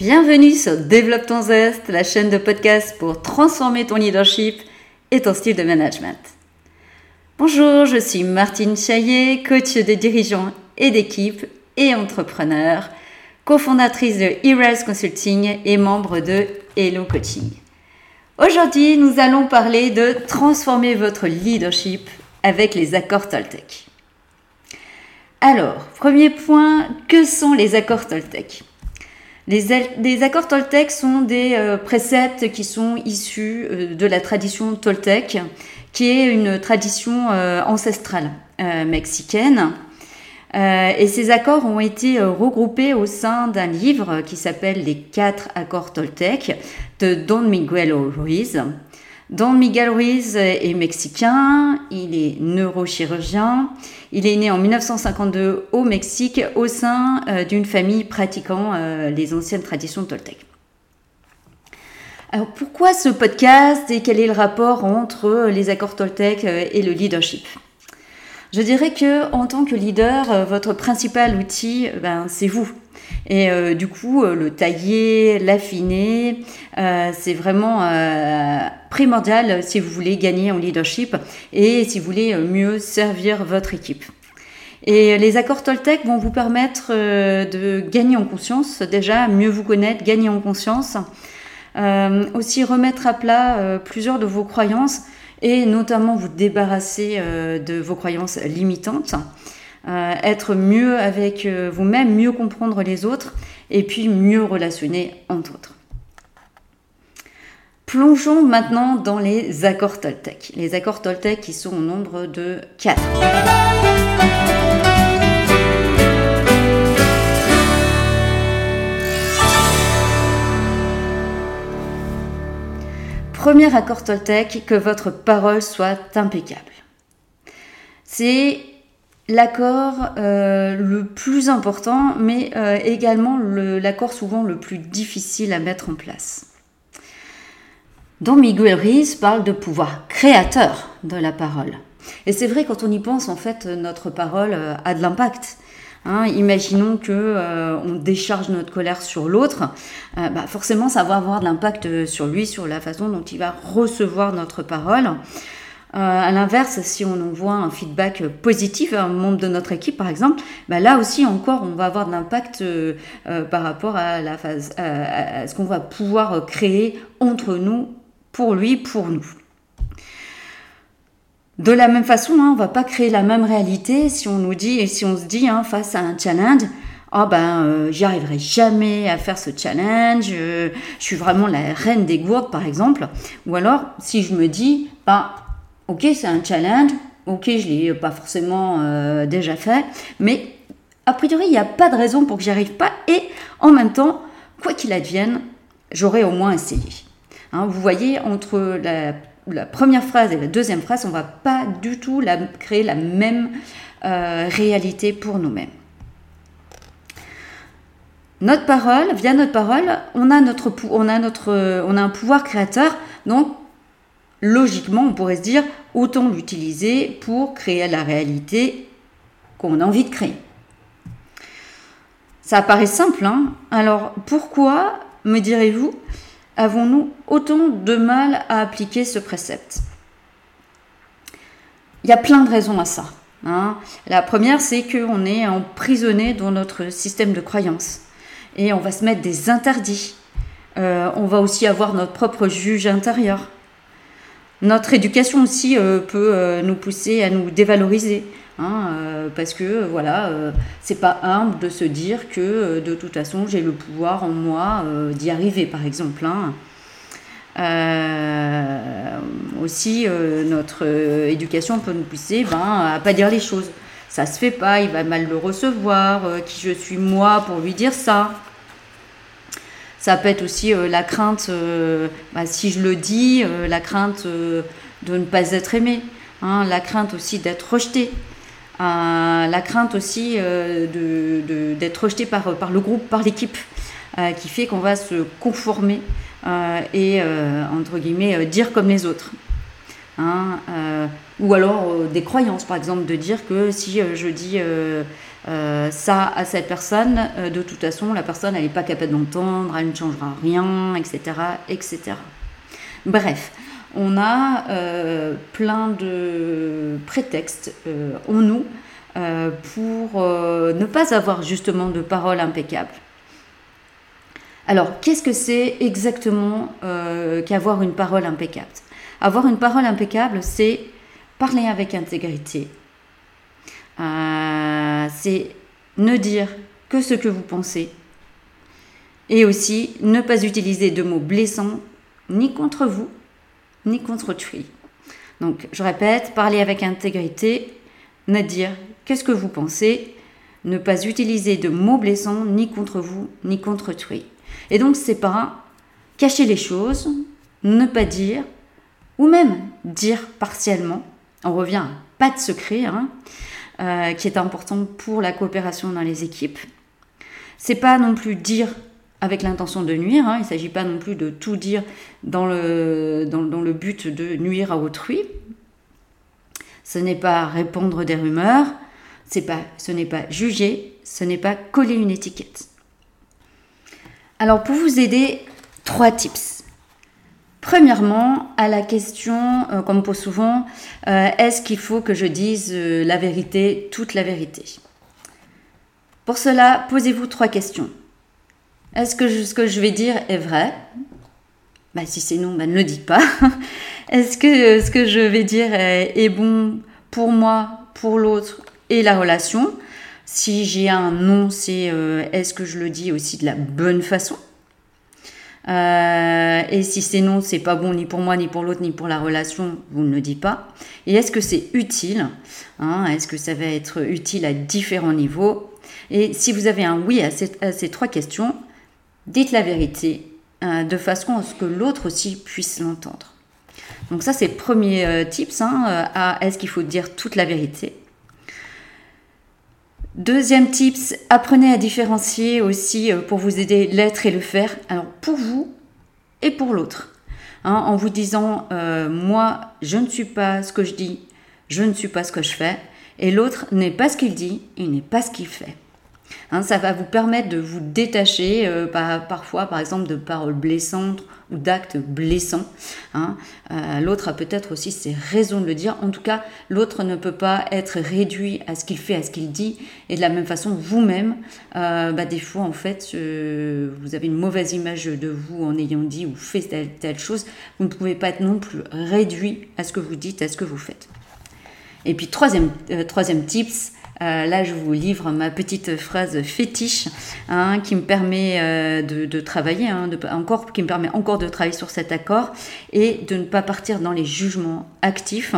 Bienvenue sur Développe ton zeste, la chaîne de podcast pour transformer ton leadership et ton style de management. Bonjour, je suis Martine Chaillet, coach de dirigeants et d'équipe et entrepreneur, cofondatrice de Heroes Consulting et membre de Hello Coaching. Aujourd'hui, nous allons parler de transformer votre leadership avec les accords Toltec. Alors, premier point, que sont les accords Toltec? Les, accords Toltec sont des euh, préceptes qui sont issus euh, de la tradition Toltec, qui est une tradition euh, ancestrale mexicaine. et ces accords ont été regroupés au sein d'un livre qui s'appelle Les quatre accords Toltec de Don Miguel Ruiz. Don Miguel Ruiz est mexicain, il est neurochirurgien, il est né en 1952 au Mexique au sein euh, d'une famille pratiquant euh, les anciennes traditions toltèques. Alors pourquoi ce podcast et quel est le rapport entre les accords toltèques euh, et le leadership? Je dirais que en tant que leader, votre principal outil, ben, c'est vous. Et euh, du coup, euh, le tailler, l'affiner, euh, c'est vraiment primordial si vous voulez gagner en leadership et si vous voulez mieux servir votre équipe. Et les accords Toltec vont vous permettre de gagner en conscience, déjà mieux vous connaître, gagner en conscience, aussi remettre à plat plusieurs de vos croyances et notamment vous débarrasser de vos croyances limitantes. Euh, être mieux avec euh, vous-même, mieux comprendre les autres et puis mieux relationner entre autres. Plongeons maintenant dans les accords Toltec. Les accords Toltec qui sont au nombre de 4. Premier accord Toltec, que votre parole soit impeccable. C'est l'accord euh, le plus important, mais euh, également l'accord souvent le plus difficile à mettre en place. Don Miguel Ruiz parle de pouvoir créateur de la parole. Et c'est vrai, quand on y pense, en fait, notre parole euh, a de l'impact. Hein. imaginons que on décharge notre colère sur l'autre, bah forcément ça va avoir de l'impact sur lui, sur la façon dont il va recevoir notre parole. Euh, à l'inverse, si on envoie un feedback positif à un membre de notre équipe, par exemple, bah là aussi encore, on va avoir de l'impact euh, euh, par rapport à, la phase, à, ce qu'on va pouvoir créer entre nous, pour lui, pour nous. De la même façon, hein, on va pas créer la même réalité si on nous dit et si on se dit hein, face à un challenge, ah ben j'y arriverai jamais à faire ce challenge, je suis vraiment la reine des gourdes par exemple, ou alors si je me dis, bah ok, c'est un challenge, ok, je l'ai pas forcément euh, déjà fait, mais a priori, il n'y a pas de raison pour que j'y arrive pas, et en même temps, quoi qu'il advienne, j'aurai au moins essayé. Hein, vous voyez, entre la, première phrase et la deuxième phrase, on ne va pas du tout créer la même euh, réalité pour nous-mêmes. Notre parole, via notre parole, on a, notre, on a, notre, on a un pouvoir créateur, donc logiquement, on pourrait se dire, autant l'utiliser pour créer la réalité qu'on a envie de créer. Ça paraît simple, hein Alors pourquoi, me direz-vous, avons-nous autant de mal à appliquer ce précepte? Il y a plein de raisons à ça. Hein. La première, c'est qu'on est emprisonné dans notre système de croyances et on va se mettre des interdits. Euh, on va aussi avoir notre propre juge intérieur. Notre éducation aussi euh, peut euh, nous pousser à nous dévaloriser. Hein, euh, parce que voilà, c'est pas humble de se dire que de toute façon j'ai le pouvoir en moi d'y arriver, par exemple. Hein. aussi, notre éducation peut nous pousser ben, à pas dire les choses. Ça se fait pas, il va mal le recevoir. qui je suis moi pour lui dire ça ça peut être aussi euh, la crainte, euh, bah, si je le dis, euh, la crainte de ne pas être aimé, hein, la crainte aussi d'être rejeté, la crainte aussi de, d'être rejeté par, par le groupe, par l'équipe, qui fait qu'on va se conformer et, entre guillemets, dire comme les autres. Hein, ou alors des croyances, par exemple, de dire que si je dis ça à cette personne, de toute façon, la personne, elle n'est pas capable d'entendre, elle ne changera rien, etc. etc. Bref, on a plein de prétextes en nous pour ne pas avoir justement de paroles impeccables. Alors, qu'est-ce que c'est exactement euh, qu'avoir une parole impeccable? Avoir une parole impeccable, c'est parler avec intégrité. Euh, c'est ne dire que ce que vous pensez. Et aussi ne pas utiliser de mots blessants ni contre vous, ni contre autrui. Donc, je répète, parler avec intégrité, ne dire qu'est-ce que vous pensez, ne pas utiliser de mots blessants ni contre vous, ni contre autrui. Et donc, c'est pas cacher les choses, ne pas dire, ou même dire partiellement. On revient pas de secret, hein, euh, qui est important pour la coopération dans les équipes. C'est pas non plus dire avec l'intention de nuire. Hein. il ne s'agit pas non plus de tout dire dans le, but de nuire à autrui. Ce n'est pas répondre des rumeurs, ce n'est pas juger, ce n'est pas coller une étiquette. Alors pour vous aider, trois tips. Premièrement, à la question euh, qu'on me pose souvent, euh, est-ce qu'il faut que je dise euh, la vérité, toute la vérité? Pour cela, posez-vous trois questions. Est-ce que ce que je vais dire est vrai? Bah, Si c'est non, bah, ne le dites pas. est-ce que ce que je vais dire est bon pour moi, pour l'autre et la relation? Si j'ai un non, c'est euh, est-ce que je le dis aussi de la bonne façon? Euh, et si c'est non, c'est pas bon ni pour moi, ni pour l'autre, ni pour la relation, vous ne le dites pas. Et est-ce que c'est utile? Hein, Est-ce que ça va être utile à différents niveaux? Et si vous avez un oui à ces, trois questions, dites la vérité euh, de façon à ce que l'autre aussi puisse l'entendre. Donc ça, c'est premier tips hein, à est-ce qu'il faut dire toute la vérité Deuxième tips, apprenez à différencier aussi euh, pour vous aider l'être et le faire. Alors pour vous et pour l'autre. Hein, en vous disant, euh, moi, je ne suis pas ce que je dis, je ne suis pas ce que je fais. Et l'autre n'est pas ce qu'il dit, il n'est pas ce qu'il fait. Hein, ça va vous permettre de vous détacher euh, parfois, par exemple, de paroles blessantes ou d'actes blessants. Hein. Euh, l'autre a peut-être aussi ses raisons de le dire. En tout cas, l'autre ne peut pas être réduit à ce qu'il fait, à ce qu'il dit. Et de la même façon, vous-même, euh, bah, des fois, en fait, vous avez une mauvaise image de vous en ayant dit ou fait telle, telle chose. Vous ne pouvez pas être non plus réduit à ce que vous dites, à ce que vous faites. Et puis, troisième, troisième tips, euh, là, je vous livre ma petite phrase fétiche hein, qui me permet euh, de, travailler, hein, encore, qui me permet encore de travailler sur cet accord et de ne pas partir dans les jugements actifs.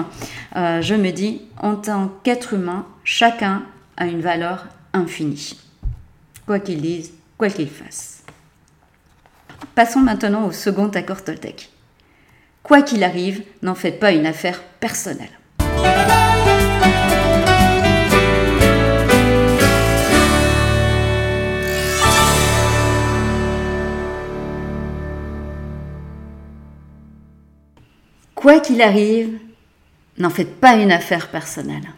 Euh, je me dis, en tant qu'être humain, chacun a une valeur infinie, quoi qu'il dise, quoi qu'il fasse. Passons maintenant au second accord Toltec. Quoi qu'il arrive, n'en faites pas une affaire personnelle. Quoi qu'il arrive, n'en faites pas une affaire personnelle.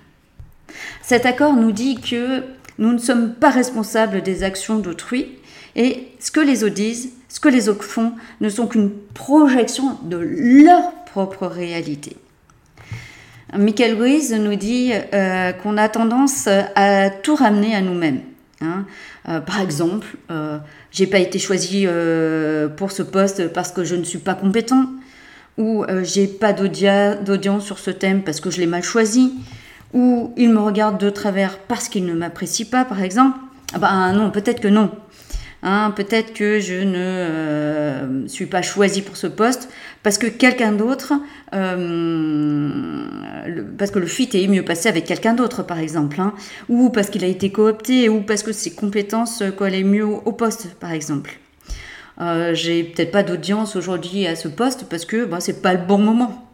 Cet accord nous dit que nous ne sommes pas responsables des actions d'autrui et ce que les autres disent, ce que les autres font, ne sont qu'une projection de leur propre réalité. Michael Ruiz nous dit euh, qu'on a tendance à tout ramener à nous-mêmes. Hein. Euh, par exemple, euh, j'ai pas été choisi pour ce poste parce que je ne suis pas compétent ou euh, j'ai pas d'audience sur ce thème parce que je l'ai mal choisi, ou il me regarde de travers parce qu'il ne m'apprécie pas, par exemple. Ah bah non, peut-être que non. Hein, peut-être que je ne euh, suis pas choisi pour ce poste parce que quelqu'un d'autre, euh, parce que le fit est mieux passé avec quelqu'un d'autre, par exemple, hein, ou parce qu'il a été coopté, ou parce que ses compétences collaient mieux au poste, par exemple. Euh, j'ai peut-être pas d'audience aujourd'hui à ce poste parce que bon, c'est pas le bon moment.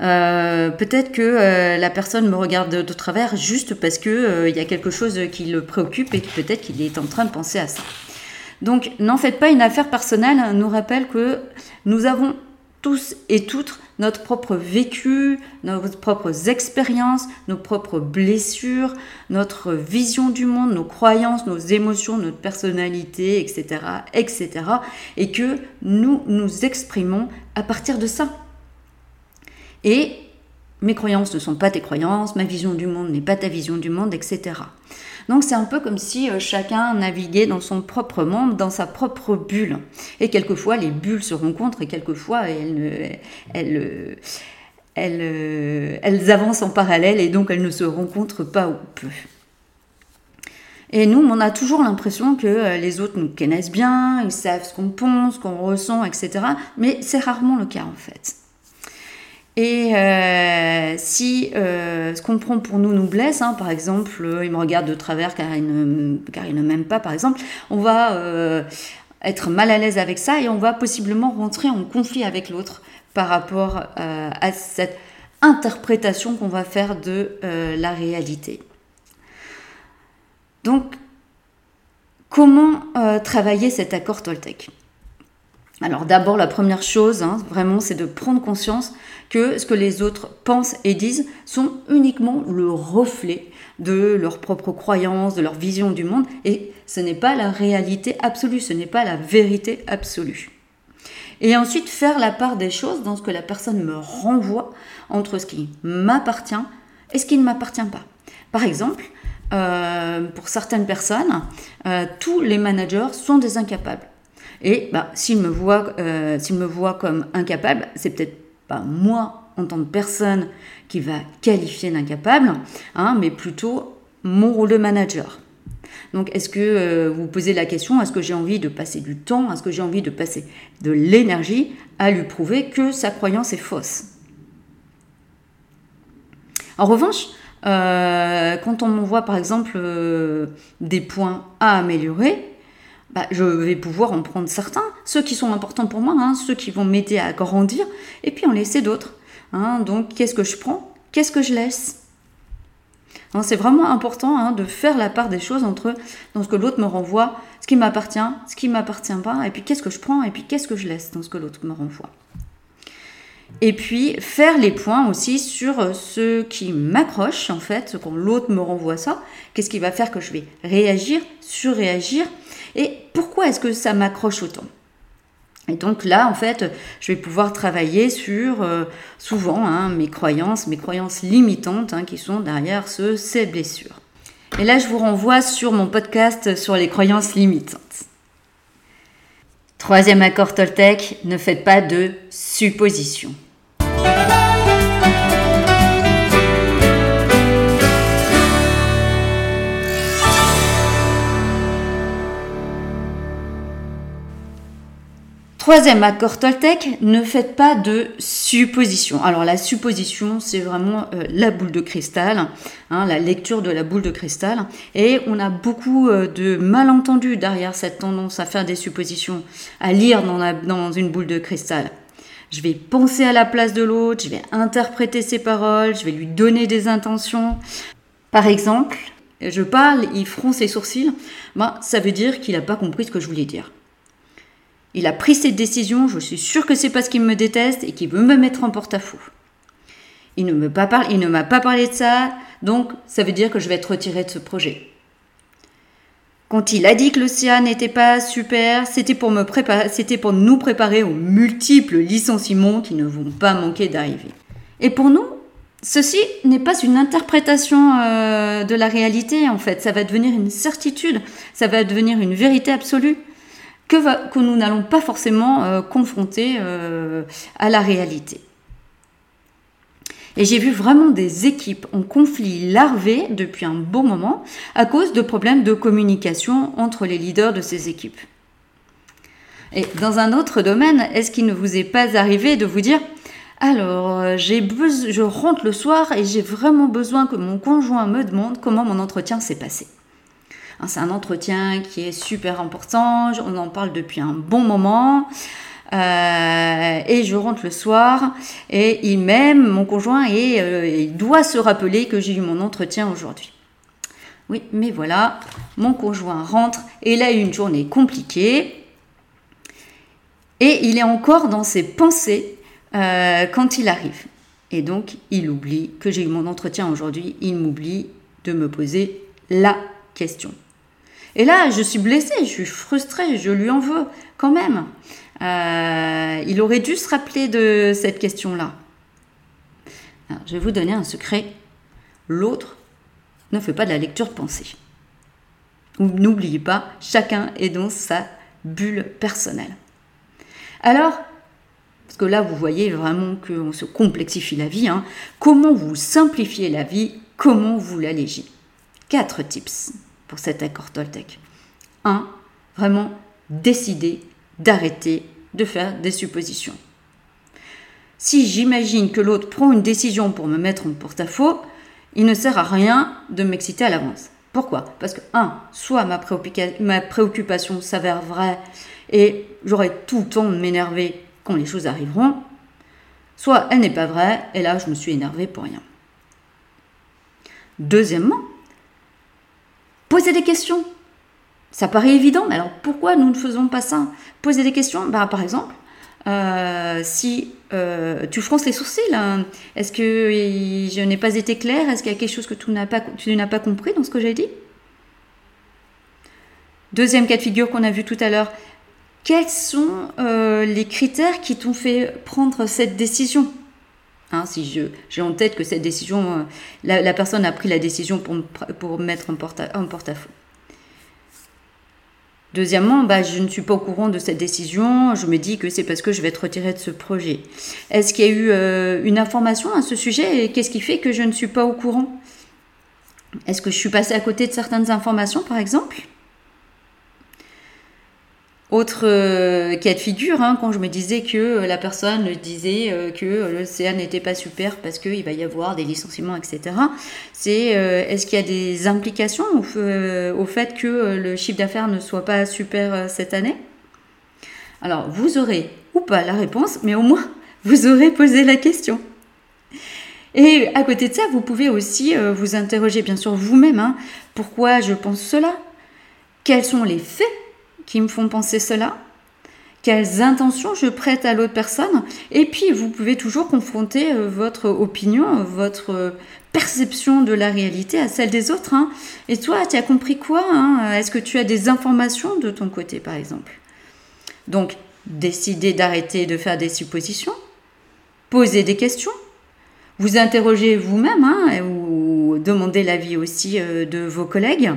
Euh, peut-être que euh, la personne me regarde de, travers juste parce que il y a quelque chose qui le préoccupe et peut-être qu'il est en train de penser à ça. Donc, n'en faites pas une affaire personnelle. Nous rappelle que nous avons tous et toutes notre propre vécu, nos propres expériences, nos propres blessures, notre vision du monde, nos croyances, nos émotions, notre personnalité, etc., etc. Et que nous nous exprimons à partir de ça. Et mes croyances ne sont pas tes croyances, ma vision du monde n'est pas ta vision du monde, etc. Donc c'est un peu comme si euh, chacun naviguait dans son propre monde, dans sa propre bulle. Et quelquefois les bulles se rencontrent et quelquefois elles, elles, elles, elles avancent en parallèle et donc elles ne se rencontrent pas ou peu. Et nous, on a toujours l'impression que euh, les autres nous connaissent bien, ils savent ce qu'on pense, ce qu'on ressent, etc. Mais c'est rarement le cas en fait. Et euh, si euh, ce qu'on prend pour nous nous blesse, hein, par exemple, euh, il me regarde de travers car il ne, car il ne m'aime pas, par exemple, on va être mal à l'aise avec ça et on va possiblement rentrer en conflit avec l'autre par rapport à cette interprétation qu'on va faire de la réalité. Donc, comment travailler cet accord Toltec? Alors d'abord, la première chose, hein, vraiment, c'est de prendre conscience que ce que les autres pensent et disent sont uniquement le reflet de leurs propres croyances, de leur vision du monde, et ce n'est pas la réalité absolue, ce n'est pas la vérité absolue. Et ensuite, faire la part des choses dans ce que la personne me renvoie entre ce qui m'appartient et ce qui ne m'appartient pas. Par exemple, euh, pour certaines personnes, euh, tous les managers sont des incapables. Et bah, s'il me, voit, euh, me voit comme incapable, c'est peut-être pas moi en tant que personne qui va qualifier d'incapable, hein, mais plutôt mon rôle de manager. Donc, est-ce que euh, vous posez la question, est-ce que j'ai envie de passer du temps, est-ce que j'ai envie de passer de l'énergie à lui prouver que sa croyance est fausse? En revanche, euh, quand on m'envoie par exemple euh, des points à améliorer, bah, je vais pouvoir en prendre certains, ceux qui sont importants pour moi, hein, ceux qui vont m'aider à grandir, et puis en laisser d'autres. Hein. Donc, qu'est-ce que je prends? Qu'est-ce que je laisse? Hein, C'est vraiment important de faire la part des choses entre dans ce que l'autre me renvoie, ce qui m'appartient, ce qui ne m'appartient pas, et puis qu'est-ce que je prends, et puis qu'est-ce que je laisse dans ce que l'autre me renvoie. Et puis faire les points aussi sur ce qui m'accroche en fait, quand l'autre me renvoie ça, qu'est-ce qui va faire que je vais réagir, surréagir, et pourquoi est-ce que ça m'accroche autant? Et donc là, en fait, je vais pouvoir travailler sur euh, souvent hein, mes croyances, mes croyances limitantes hein, qui sont derrière ce, ces blessures. Et là, je vous renvoie sur mon podcast sur les croyances limitantes. Troisième accord Toltec, ne faites pas de suppositions. Troisième accord Toltec, ne faites pas de suppositions. Alors la supposition, c'est vraiment euh, la boule de cristal, hein, la lecture de la boule de cristal. Et on a beaucoup euh, de malentendus derrière cette tendance à faire des suppositions, à lire dans, une boule de cristal. Je vais penser à la place de l'autre, je vais interpréter ses paroles, je vais lui donner des intentions. Par exemple, je parle, il fronce ses sourcils, ben, ça veut dire qu'il n'a pas compris ce que je voulais dire. Il a pris cette décision, je suis sûre que c'est parce qu'il me déteste et qu'il veut me mettre en porte-à-faux. Il ne m'a pas, pas parlé de ça, donc ça veut dire que je vais être retirée de ce projet. Quand il a dit que l'océan n'était pas super, c'était pour, pour nous préparer aux multiples licenciements qui ne vont pas manquer d'arriver. Et pour nous, ceci n'est pas une interprétation euh, de la réalité, en fait. Ça va devenir une certitude, ça va devenir une vérité absolue que, nous n'allons pas forcément euh, confronter euh, à la réalité. Et j'ai vu vraiment des équipes en conflit larvé depuis un bon moment à cause de problèmes de communication entre les leaders de ces équipes. Et dans un autre domaine, est-ce qu'il ne vous est pas arrivé de vous dire alors, euh, je rentre le soir et j'ai vraiment besoin que mon conjoint me demande comment mon entretien s'est passé? Hein, c'est un entretien qui est super important, on en parle depuis un bon moment. Euh, et je rentre le soir et il m'aime, mon conjoint, et euh, il doit se rappeler que j'ai eu mon entretien aujourd'hui. Oui, mais voilà, mon conjoint rentre et il a eu une journée compliquée et il est encore dans ses pensées euh, quand il arrive. Et donc, il oublie que j'ai eu mon entretien aujourd'hui, il m'oublie de me poser la question. Et là, je suis blessée, je suis frustrée, je lui en veux quand même. Euh, il aurait dû se rappeler de cette question-là. je vais vous donner un secret. L'autre ne fait pas de la lecture de pensée. N'oubliez pas, chacun est dans sa bulle personnelle. Alors, parce que là, vous voyez vraiment qu'on se complexifie la vie, hein, comment vous simplifiez la vie, comment vous l'allégez. Quatre tips pour cet accord Toltec. 1. Vraiment décider d'arrêter de faire des suppositions. Si j'imagine que l'autre prend une décision pour me mettre en porte-à-faux, il ne sert à rien de m'exciter à l'avance. Pourquoi? Parce que, un, soit ma, ma préoccupation s'avère vraie et j'aurai tout le temps de m'énerver quand les choses arriveront, soit elle n'est pas vraie et là je me suis énervé pour rien. Deuxièmement, poser des questions. Ça paraît évident, mais alors pourquoi nous ne faisons pas ça? Poser des questions, bah, par exemple, euh, si euh, tu fronces les sourcils, hein, est-ce que je n'ai pas été claire Est-ce qu'il y a quelque chose que tu n'as pas, tu n'as pas compris dans ce que j'ai dit? Deuxième cas de figure qu'on a vu tout à l'heure, quels sont euh, les critères qui t'ont fait prendre cette décision? Hein, Si j'ai en tête que cette décision, la, personne a pris la décision pour, pour mettre en porte-à-faux. Deuxièmement, bah, je ne suis pas au courant de cette décision. Je me dis que c'est parce que je vais être retirée de ce projet. Est-ce qu'il y a eu euh, une information à ce sujet et qu'est-ce qui fait que je ne suis pas au courant? Est-ce que je suis passée à côté de certaines informations, par exemple? Autre euh, cas de figure, hein, quand je me disais que euh, la personne disait euh, que le CA n'était pas super parce qu'il va y avoir des licenciements, etc. C'est est-ce qu'il y a des implications au, fait que le chiffre d'affaires ne soit pas super cette année? Alors, vous aurez ou pas la réponse, mais au moins, vous aurez posé la question. Et à côté de ça, vous pouvez aussi vous interroger, bien sûr, vous-même, hein, pourquoi je pense cela? Quels sont les faits qui me font penser cela Quelles intentions je prête à l'autre personne Et puis, vous pouvez toujours confronter euh, votre opinion, votre euh, perception de la réalité à celle des autres. Hein. Et toi, tu as compris quoi hein? Est-ce que tu as des informations de ton côté, par exemple? Donc, décider d'arrêter de faire des suppositions, poser des questions, vous interroger vous-même hein, ou demander l'avis aussi euh, de vos collègues.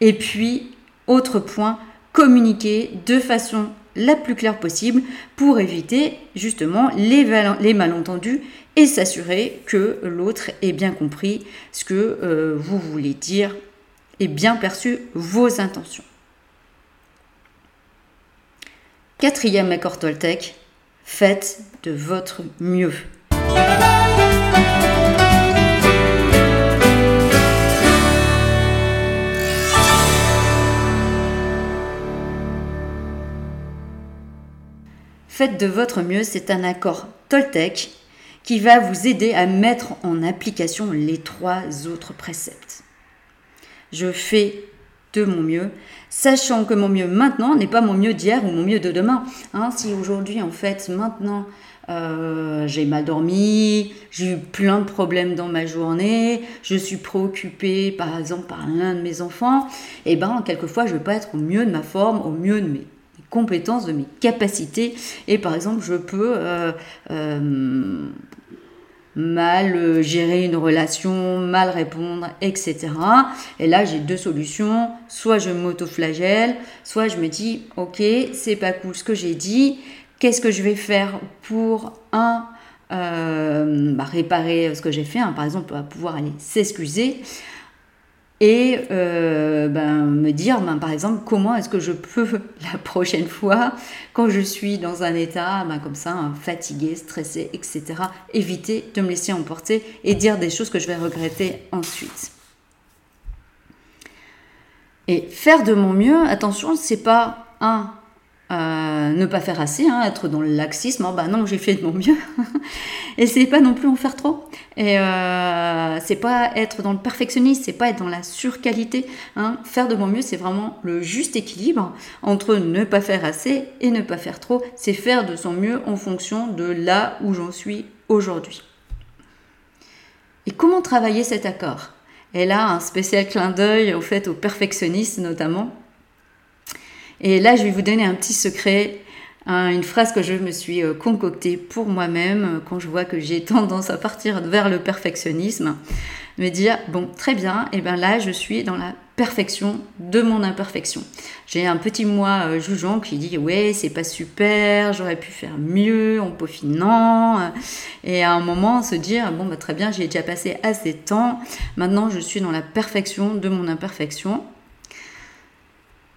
Et puis, autre point, communiquer de façon la plus claire possible pour éviter justement les, malentendus et s'assurer que l'autre ait bien compris ce que euh, vous voulez dire et bien perçu vos intentions. Quatrième accord Toltec, faites de votre mieux. Faites de votre mieux, c'est un accord Toltec qui va vous aider à mettre en application les trois autres préceptes. Je fais de mon mieux, sachant que mon mieux maintenant n'est pas mon mieux d'hier ou mon mieux de demain. Hein, si aujourd'hui, en fait, maintenant, euh, j'ai mal dormi, j'ai eu plein de problèmes dans ma journée, je suis préoccupée par exemple par l'un de mes enfants, et eh ben quelquefois je ne vais pas être au mieux de ma forme, au mieux de mes compétences, de mes capacités. Et par exemple, je peux euh, euh, mal gérer une relation, mal répondre, etc. Et là, j'ai deux solutions. Soit je m'auto-flagelle, soit je me dis, ok, c'est pas cool ce que j'ai dit. Qu'est-ce que je vais faire pour un euh, bah, réparer ce que j'ai fait, hein. par exemple, pouvoir aller s'excuser et euh, ben, me dire, ben, par exemple, comment est-ce que je peux la prochaine fois, quand je suis dans un état ben, comme ça, hein, fatigué, stressé, etc., éviter de me laisser emporter et dire des choses que je vais regretter ensuite. Et faire de mon mieux, attention, c'est pas un euh, ne pas faire assez, hein, être dans le laxisme, oh, bah non, j'ai fait de mon mieux. et c'est pas non plus en faire trop. Et euh, c'est pas être dans le perfectionnisme, c'est pas être dans la surqualité. Hein. Faire de mon mieux, c'est vraiment le juste équilibre entre ne pas faire assez et ne pas faire trop. C'est faire de son mieux en fonction de là où j'en suis aujourd'hui. Et comment travailler cet accord? Et là, un spécial clin d'œil au fait au perfectionniste notamment et là, je vais vous donner un petit secret, une phrase que je me suis euh, concoctée pour moi-même euh, quand je vois que j'ai tendance à partir vers le perfectionnisme. Me dire, bon, très bien, et bien là, je suis dans la perfection de mon imperfection. J'ai un petit moi euh, jugeant qui dit ouais c'est pas super, j'aurais pu faire mieux en peaufinant et à un moment se dire bon bah très bien j'ai déjà passé assez de temps, maintenant je suis dans la perfection de mon imperfection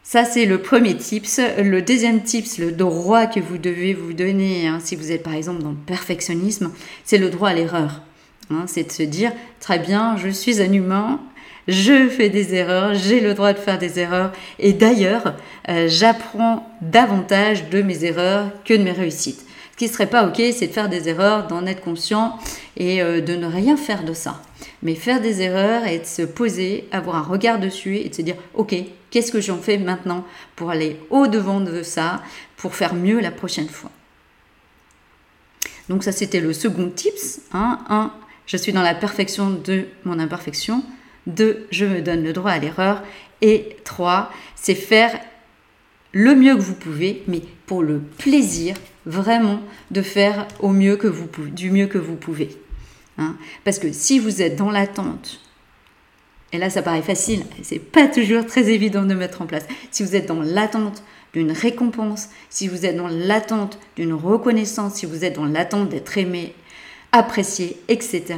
ça, c'est le premier tips. Le deuxième tips, le droit que vous devez vous donner, hein, si vous êtes par exemple dans le perfectionnisme, c'est le droit à l'erreur. Hein, c'est de se dire, très bien, je suis un humain, je fais des erreurs, j'ai le droit de faire des erreurs. Et d'ailleurs, euh, j'apprends davantage de mes erreurs que de mes réussites. Ce qui serait pas ok, c'est de faire des erreurs, d'en être conscient et euh, de ne rien faire de ça. Mais faire des erreurs et de se poser, avoir un regard dessus et de se dire, ok, Qu'est-ce que j'en fais maintenant pour aller au-devant de ça, pour faire mieux la prochaine fois? Donc ça, c'était le second tips. Hein. Un, je suis dans la perfection de mon imperfection. Deux, je me donne le droit à l'erreur. Et trois, c'est faire le mieux que vous pouvez, mais pour le plaisir vraiment de faire au mieux que vous du mieux que vous pouvez. Hein. Parce que si vous êtes dans l'attente et là, ça paraît facile, c'est pas toujours très évident de mettre en place. Si vous êtes dans l'attente d'une récompense, si vous êtes dans l'attente d'une reconnaissance, si vous êtes dans l'attente d'être aimé, apprécié, etc.,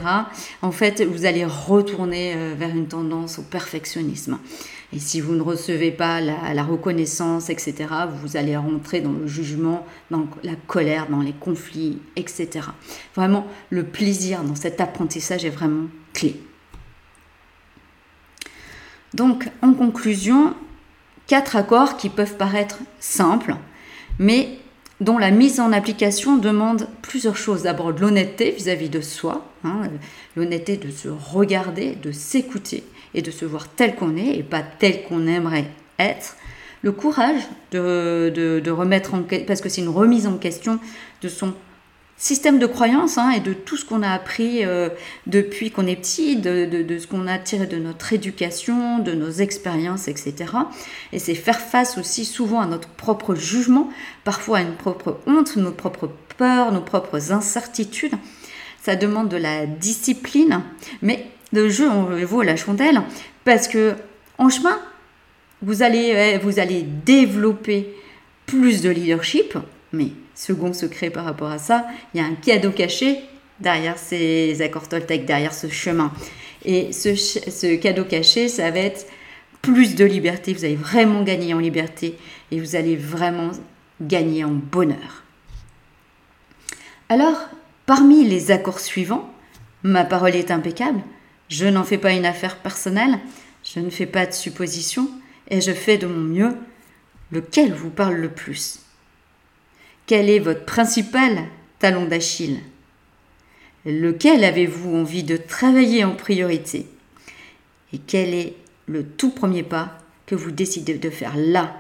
en fait, vous allez retourner euh, vers une tendance au perfectionnisme. Et si vous ne recevez pas la, reconnaissance, etc., vous allez rentrer dans le jugement, dans la colère, dans les conflits, etc. Vraiment, le plaisir dans cet apprentissage est vraiment clé. Donc, en conclusion, quatre accords qui peuvent paraître simples, mais dont la mise en application demande plusieurs choses. D'abord, l'honnêteté vis-à-vis de soi, hein, l'honnêteté de se regarder, de s'écouter et de se voir tel qu'on est et pas tel qu'on aimerait être. Le courage de, de remettre en question, parce que c'est une remise en question de son système de croyance hein, et de tout ce qu'on a appris euh, depuis qu'on est petit, de, de, ce qu'on a tiré de notre éducation, de nos expériences, etc. Et c'est faire face aussi souvent à notre propre jugement, parfois à une propre honte, nos propres peurs, nos propres incertitudes. Ça demande de la discipline, mais le jeu on vaut la chandelle parce que en chemin, vous allez, vous allez développer plus de leadership, mais second secret par rapport à ça, il y a un cadeau caché derrière ces accords Toltec, derrière ce chemin. Et ce, cadeau caché, ça va être plus de liberté. Vous allez vraiment gagner en liberté et vous allez vraiment gagner en bonheur. Alors, parmi les accords suivants, ma parole est impeccable, je n'en fais pas une affaire personnelle, je ne fais pas de suppositions et je fais de mon mieux, lequel vous parle le plus. Quel est votre principal talon d'Achille? Lequel avez-vous envie de travailler en priorité? Et quel est le tout premier pas que vous décidez de faire là,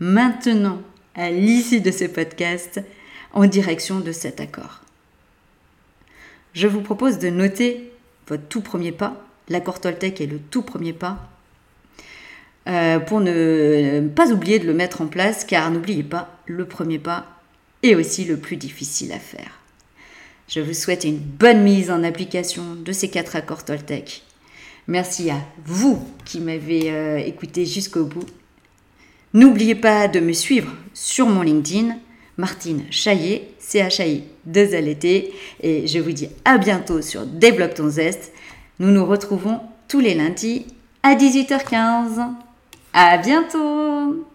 maintenant, à l'issue de ce podcast, en direction de cet accord? Je vous propose de noter votre tout premier pas. L'accord Toltec est le tout premier pas. Euh, pour ne pas oublier de le mettre en place, car n'oubliez pas, le premier pas et aussi le plus difficile à faire. Je vous souhaite une bonne mise en application de ces quatre accords Toltec. Merci à vous qui m'avez euh, écouté jusqu'au bout. N'oubliez pas de me suivre sur mon LinkedIn, Martine Chaillet, C-H-A-I 2 L T, et je vous dis à bientôt sur Développe ton zeste. Nous nous retrouvons tous les lundis à 18h15. À bientôt!